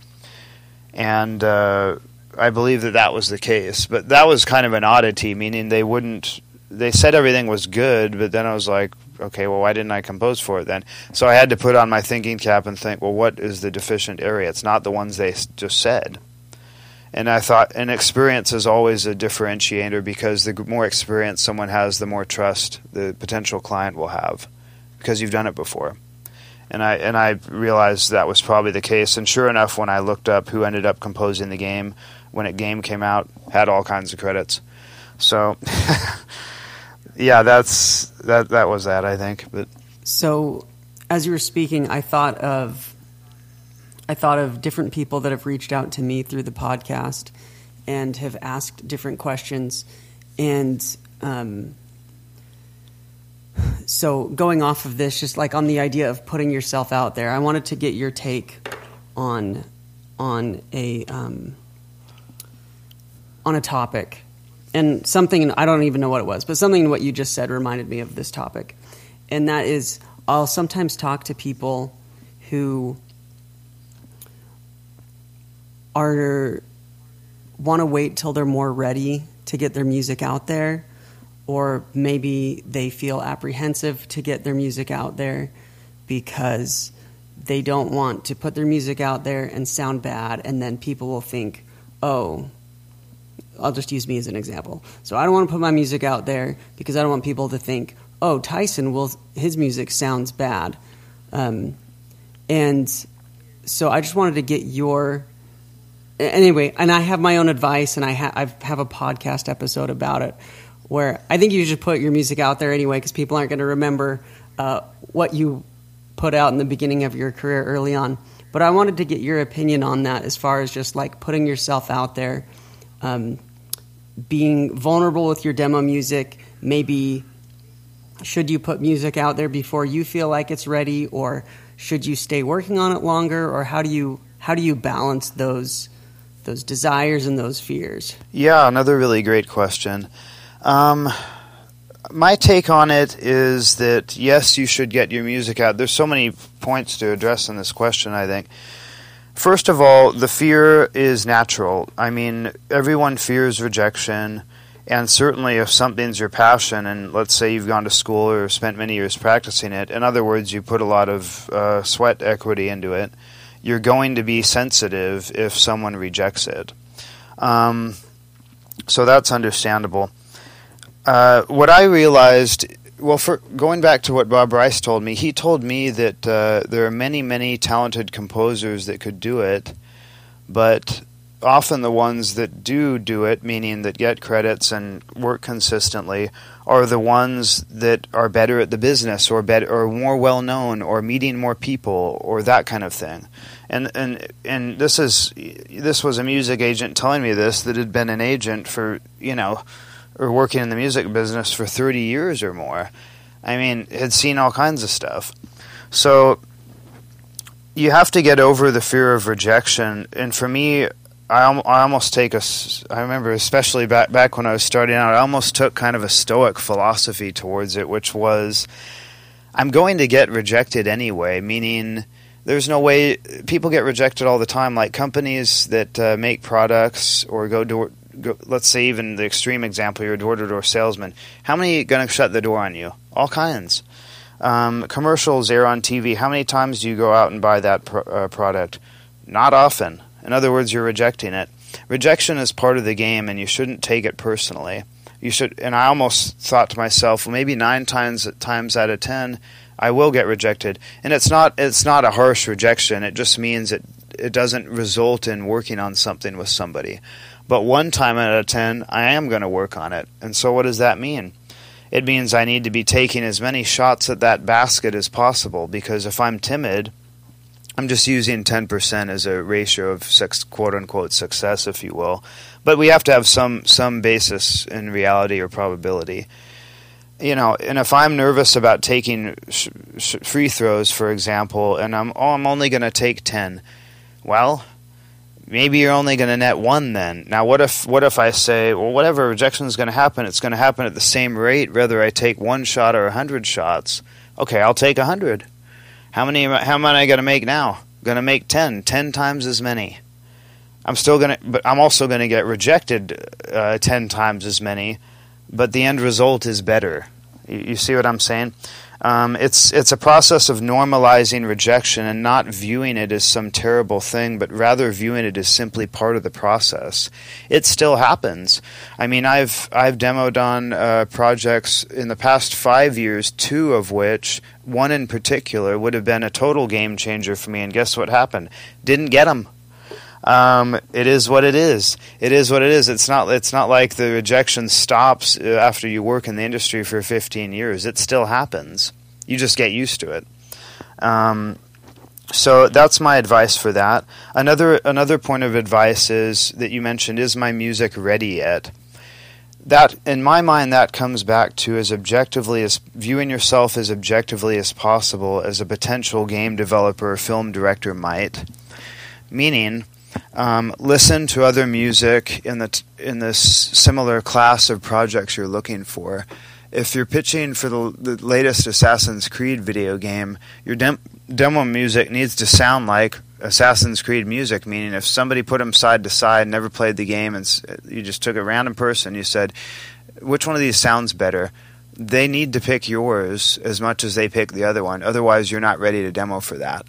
and uh, I believe that that was the case. But that was kind of an oddity, meaning they wouldn't. They said everything was good, but then I was like, okay, well, why didn't I compose for it then? So I had to put on my thinking cap and think, well, what is the deficient area? It's not the ones they just said. And I thought, and experience is always a differentiator because the more experience someone has, the more trust the potential client will have because you've done it before. And I and I realized that was probably the case. And sure enough, when I looked up who ended up composing the game, when a game came out, had all kinds of credits. So yeah, that's that. That was that. I think. But so, as you were speaking, I thought of I thought of different people that have reached out to me through the podcast and have asked different questions, and um, so going off of this, just like on the idea of putting yourself out there, I wanted to get your take on on a um, on a topic and something I don't even know what it was, but something what you just said reminded me of this topic, and that is I'll sometimes talk to people who are want to wait till they're more ready to get their music out there, or maybe they feel apprehensive to get their music out there because they don't want to put their music out there and sound bad, and then people will think, oh, I'll just use me as an example. So I don't want to put my music out there because I don't want people to think, oh, Tyson will his music sounds bad, um, and so I just wanted to get your anyway. And I have my own advice, and I, ha- I have a podcast episode about it where I think you should put your music out there anyway because people aren't going to remember uh, what you put out in the beginning of your career early on. But I wanted to get your opinion on that as far as just like putting yourself out there. Um, being vulnerable with your demo music, maybe should you put music out there before you feel like it's ready or should you stay working on it longer or how do you how do you balance those those desires and those fears? Yeah, another really great question. Um, my take on it is that yes, you should get your music out. There's so many points to address in this question, I think. First of all, the fear is natural. I mean, everyone fears rejection, and certainly if something's your passion, and let's say you've gone to school or spent many years practicing it, in other words, you put a lot of uh, sweat equity into it, you're going to be sensitive if someone rejects it. Um, so that's understandable. Uh, what I realized well, for going back to what Bob Rice told me, he told me that uh, there are many, many talented composers that could do it, but often the ones that do do it, meaning that get credits and work consistently, are the ones that are better at the business or better or more well known or meeting more people or that kind of thing. And and and this is this was a music agent telling me this that had been an agent for you know or working in the music business for 30 years or more. I mean, had seen all kinds of stuff. So you have to get over the fear of rejection. And for me, I, I almost take a. I remember, especially back back when I was starting out, I almost took kind of a stoic philosophy towards it, which was, I'm going to get rejected anyway. Meaning, there's no way people get rejected all the time. Like companies that uh, make products or go door let's say even the extreme example, you're a door-to-door salesman. How many going to shut the door on you? All kinds. Um, commercials air on TV. How many times do you go out and buy that pro- uh, product? Not often. In other words, you're rejecting it. Rejection is part of the game, and you shouldn't take it personally. You should. And I almost thought to myself, well, maybe nine times times out of ten, I will get rejected. And it's not. It's not a harsh rejection. It just means that it doesn't result in working on something with somebody. But one time out of 10, I am going to work on it. And so what does that mean? It means I need to be taking as many shots at that basket as possible because if I'm timid, I'm just using 10% as a ratio of quote unquote success, if you will. But we have to have some, some basis in reality or probability you know, and if I'm nervous about taking sh- sh- free throws, for example, and I'm oh I'm only going to take ten, well, maybe you're only going to net one then. Now, what if what if I say, well, whatever rejection is going to happen, it's going to happen at the same rate, whether I take one shot or a hundred shots. Okay, I'll take a hundred. How many? How am I going to make now? Going to make ten, ten times as many. I'm still going to, but I'm also going to get rejected uh, ten times as many but the end result is better. You, see what I'm saying? Um, it's it's a process of normalizing rejection and not viewing it as some terrible thing, but rather viewing it as simply part of the process. It still happens. I mean, I've I've demoed on uh, projects in the past five years, two of which, one in particular, would have been a total game changer for me. And guess what happened? Didn't get them um, it is what it is. It is what it is. It's not. It's not like the rejection stops uh, after you work in the industry for 15 years. It still happens. You just get used to it. Um, so that's my advice for that. Another another point of advice is that you mentioned is my music ready yet? That in my mind that comes back to as objectively as viewing yourself as objectively as possible as a potential game developer or film director might. Meaning um, listen to other music in the in this similar class of projects you're looking for. If you're pitching for the, the latest Assassin's Creed video game, your dem- demo music needs to sound like Assassin's Creed music. Meaning, if somebody put them side to side, never played the game, and you just took a random person, you said, "Which one of these sounds better?" They need to pick yours as much as they pick the other one. Otherwise, you're not ready to demo for that.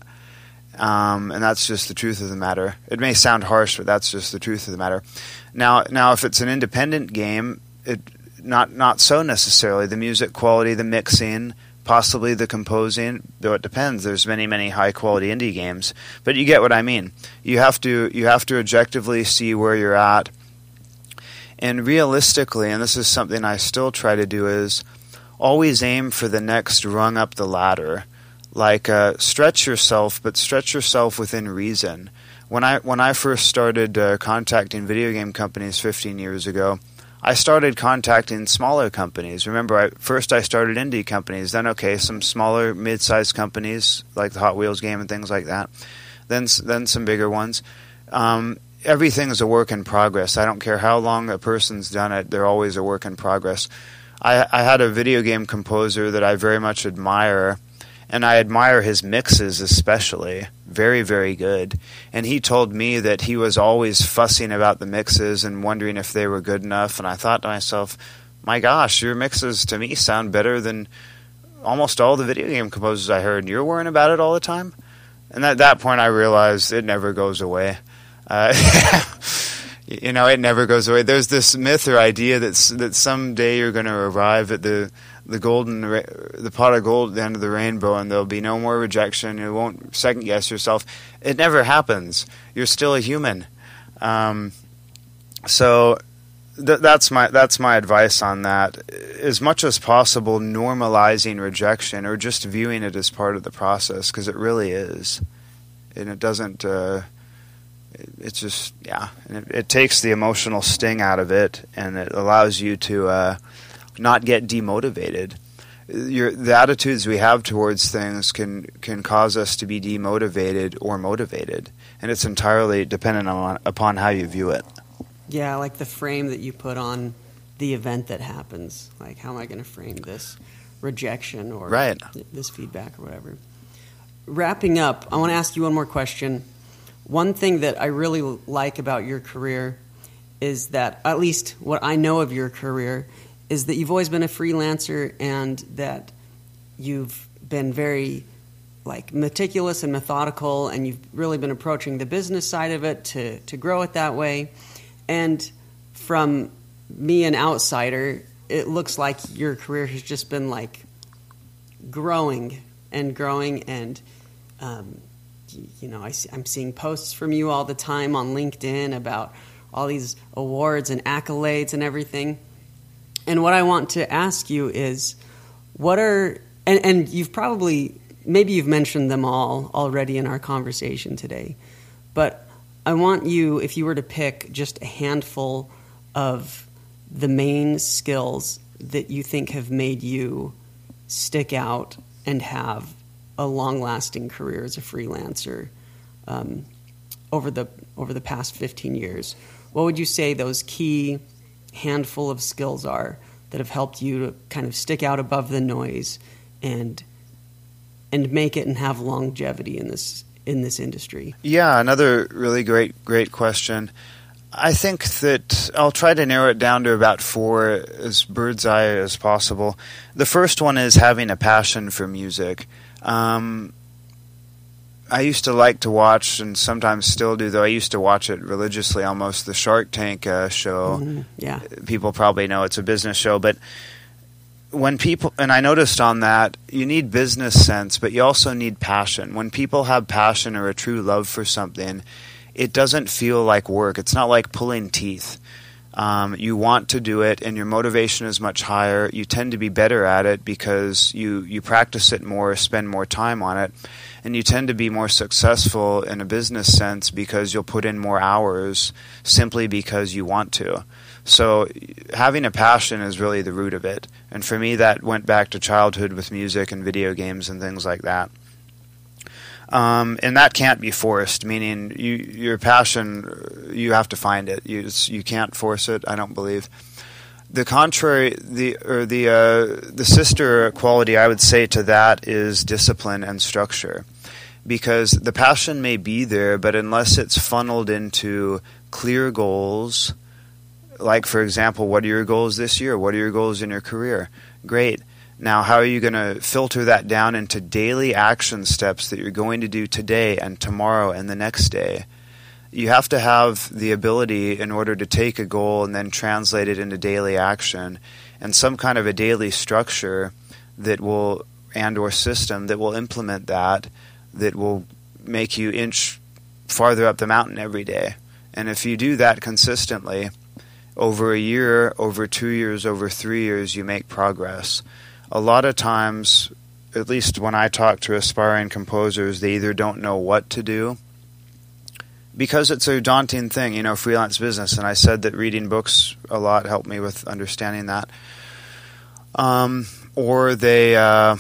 Um, and that's just the truth of the matter. It may sound harsh, but that's just the truth of the matter. Now, now, if it's an independent game, it not not so necessarily. The music quality, the mixing, possibly the composing, though it depends. There's many many high quality indie games, but you get what I mean. You have to you have to objectively see where you're at, and realistically, and this is something I still try to do is always aim for the next rung up the ladder like uh, stretch yourself, but stretch yourself within reason. When I when I first started uh, contacting video game companies 15 years ago, I started contacting smaller companies. Remember, I, first I started indie companies, then okay, some smaller, mid-sized companies like the Hot Wheels game and things like that. Then then some bigger ones. Um, everything is a work in progress. I don't care how long a person's done it; they're always a work in progress. I, I had a video game composer that I very much admire and I admire his mixes especially. Very, very good. And he told me that he was always fussing about the mixes and wondering if they were good enough. And I thought to myself, my gosh, your mixes to me sound better than almost all the video game composers I heard. You're worrying about it all the time? And at that point, I realized it never goes away. Uh, you know, it never goes away. There's this myth or idea that that someday you're going to arrive at the the golden the pot of gold at the end of the rainbow and there'll be no more rejection. You won't second guess yourself. It never happens. You're still a human. Um, so th- that's my that's my advice on that. As much as possible normalizing rejection or just viewing it as part of the process because it really is. And it doesn't uh, it, it's just yeah it, it, takes the emotional sting out of it and it allows you to uh, not get demotivated. Your, the attitudes we have towards things can can cause us to be demotivated or motivated, and it's entirely dependent on upon how you view it. Yeah, like the frame that you put on the event that happens. Like, how am I going to frame this rejection or right. this feedback or whatever? Wrapping up, I want to ask you one more question. One thing that I really like about your career is that, at least what I know of your career, is that you've always been a freelancer and that you've been very like meticulous and methodical and you've really been approaching the business side of it to, to grow it that way and from me an outsider it looks like your career has just been like growing and growing and um, you know, I, I'm seeing posts from you all the time on LinkedIn about all these awards and accolades and everything. And what I want to ask you is, what are and, and you've probably maybe you've mentioned them all already in our conversation today, but I want you, if you were to pick just a handful of the main skills that you think have made you stick out and have a long lasting career as a freelancer um, over the over the past 15 years what would you say those key handful of skills are that have helped you to kind of stick out above the noise and and make it and have longevity in this in this industry yeah another really great great question I think that I'll try to narrow it down to about four as bird's eye as possible. The first one is having a passion for music. Um, I used to like to watch, and sometimes still do, though. I used to watch it religiously, almost the Shark Tank uh, show. Mm-hmm. Yeah, people probably know it's a business show, but when people and I noticed on that, you need business sense, but you also need passion. When people have passion or a true love for something it doesn't feel like work. It's not like pulling teeth. Um, you want to do it, and your motivation is much higher. You tend to be better at it because you you practice it more, spend more time on it, and you tend to be more successful in a business sense because you'll put in more hours simply because you want to. So having a passion is really the root of it. And for me, that went back to childhood with music and video games and things like that. Um, and that can't be forced. Meaning, you, your passion, you have to find it. You you can't force it. I don't believe. The contrary, the or the uh, the sister quality I would say to that is discipline and structure, because the passion may be there, but unless it's funneled into clear goals, like for example, what are your goals this year? What are your goals in your career? Great now, how are you going to filter that down into daily action steps that you're going to do today and tomorrow and the next day? You have to have the ability in order to take a goal and then translate it into daily action and some kind of a daily structure that will and or system that will implement that that will make you inch farther up the mountain every day. And if you do that consistently, over a year, over 2 years, over 3 years you make progress a lot of times, at least when I talk to aspiring composers, they either don't know what to do because it's a daunting thing, you know, freelance business. And I said that reading books a lot helped me with understanding that. Um, or they, uh,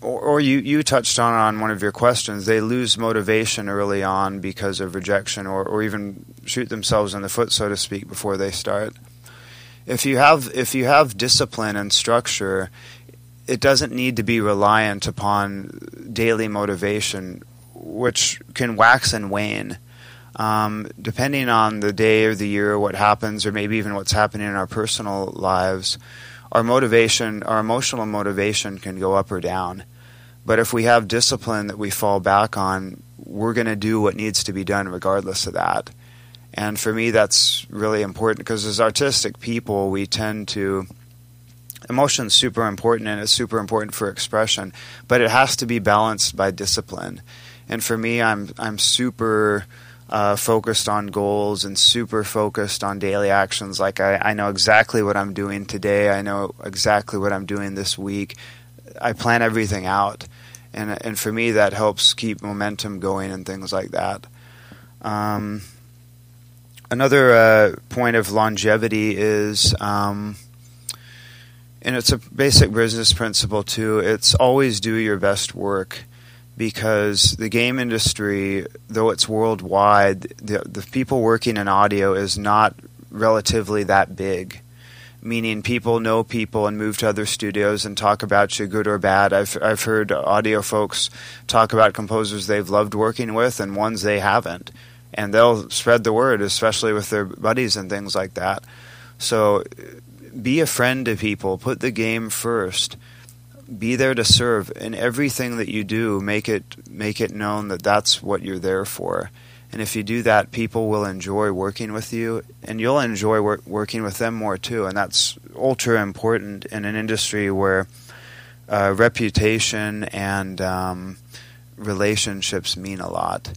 or, or, you, you touched on it on one of your questions. They lose motivation early on because of rejection, or, or even shoot themselves in the foot, so to speak, before they start if you have if you have discipline and structure, it doesn't need to be reliant upon daily motivation, which can wax and wane. Um, depending on the day or the year, or what happens, or maybe even what's happening in our personal lives, our motivation, our emotional motivation can go up or down. But if we have discipline that we fall back on, we're going to do what needs to be done regardless of that. And for me, that's really important because as artistic people, we tend to. Emotion's super important and it's super important for expression, but it has to be balanced by discipline. And for me, I'm I'm super uh, focused on goals and super focused on daily actions. Like I, I know exactly what I'm doing today. I know exactly what I'm doing this week. I plan everything out, and and for me that helps keep momentum going and things like that. Um, another uh, point of longevity is, um, and it's a basic business principle too. It's always do your best work because the game industry, though it's worldwide, the, the people working in audio is not relatively that big. Meaning, people know people and move to other studios and talk about you, good or bad. I've I've heard audio folks talk about composers they've loved working with and ones they haven't and they'll spread the word, especially with their buddies and things like that. So be a friend to people, put the game first. Be there to serve in everything that you do. Make it make it known that that's what you're there for. And if you do that, people will enjoy working with you, and you'll enjoy wor- working with them more too. And that's ultra important in an industry where uh, reputation and um, relationships mean a lot.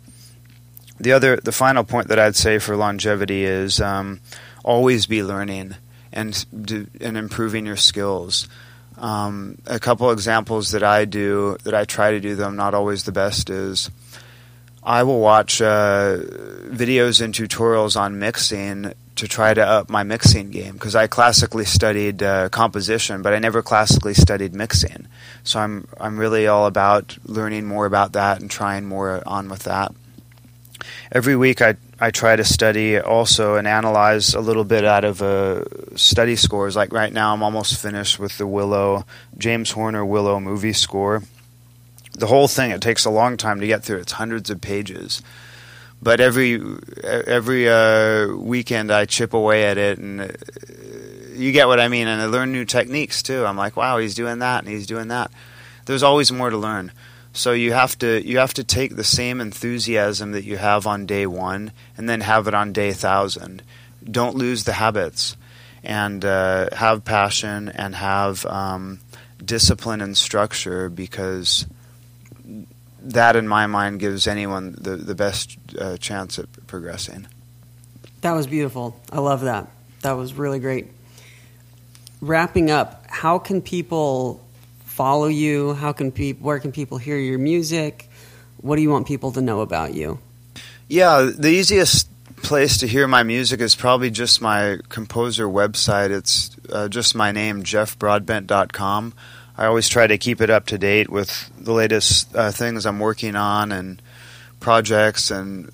The other, the final point that I'd say for longevity is um, always be learning and and improving your skills. Um, a couple examples that I do that I try to do, though I'm not always the best, is I will watch uh, videos and tutorials on mixing to try to up my mixing game because I classically studied uh, composition, but I never classically studied mixing. So I'm I'm really all about learning more about that and trying more on with that. Every week I I try to study also and analyze a little bit out of uh, study scores. Like right now, I'm almost finished with the Willow James Horner Willow movie score. The whole thing it takes a long time to get through. It's hundreds of pages but every every uh, weekend I chip away at it, and uh, you get what I mean. And I learn new techniques too. I'm like, wow, he's doing that, and he's doing that. There's always more to learn. So you have to you have to take the same enthusiasm that you have on day one, and then have it on day thousand. Don't lose the habits, and uh, have passion and have um, discipline and structure because that, in my mind, gives anyone the, the best uh, chance at progressing. That was beautiful. I love that. That was really great. Wrapping up, how can people follow you? How can people, where can people hear your music? What do you want people to know about you? Yeah, the easiest place to hear my music is probably just my composer website. It's uh, just my name, jeffbroadbent.com. I always try to keep it up to date with the latest uh, things I'm working on and projects. And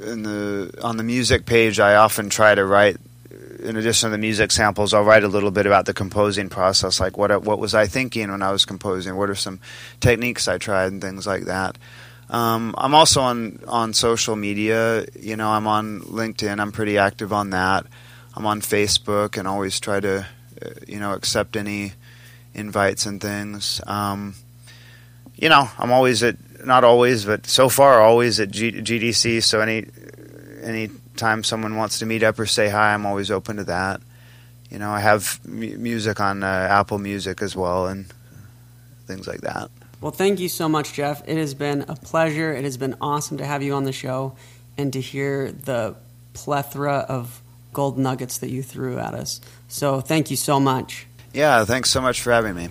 in the on the music page, I often try to write. In addition to the music samples, I'll write a little bit about the composing process, like what what was I thinking when I was composing, what are some techniques I tried, and things like that. Um, I'm also on on social media. You know, I'm on LinkedIn. I'm pretty active on that. I'm on Facebook and always try to, uh, you know, accept any invites and things. Um, you know, I'm always at not always, but so far always at G- GDC. So any any time someone wants to meet up or say hi, I'm always open to that. You know, I have m- music on uh, Apple Music as well and things like that. Well, thank you so much, Jeff. It has been a pleasure. It has been awesome to have you on the show and to hear the plethora of gold nuggets that you threw at us. So, thank you so much. Yeah, thanks so much for having me.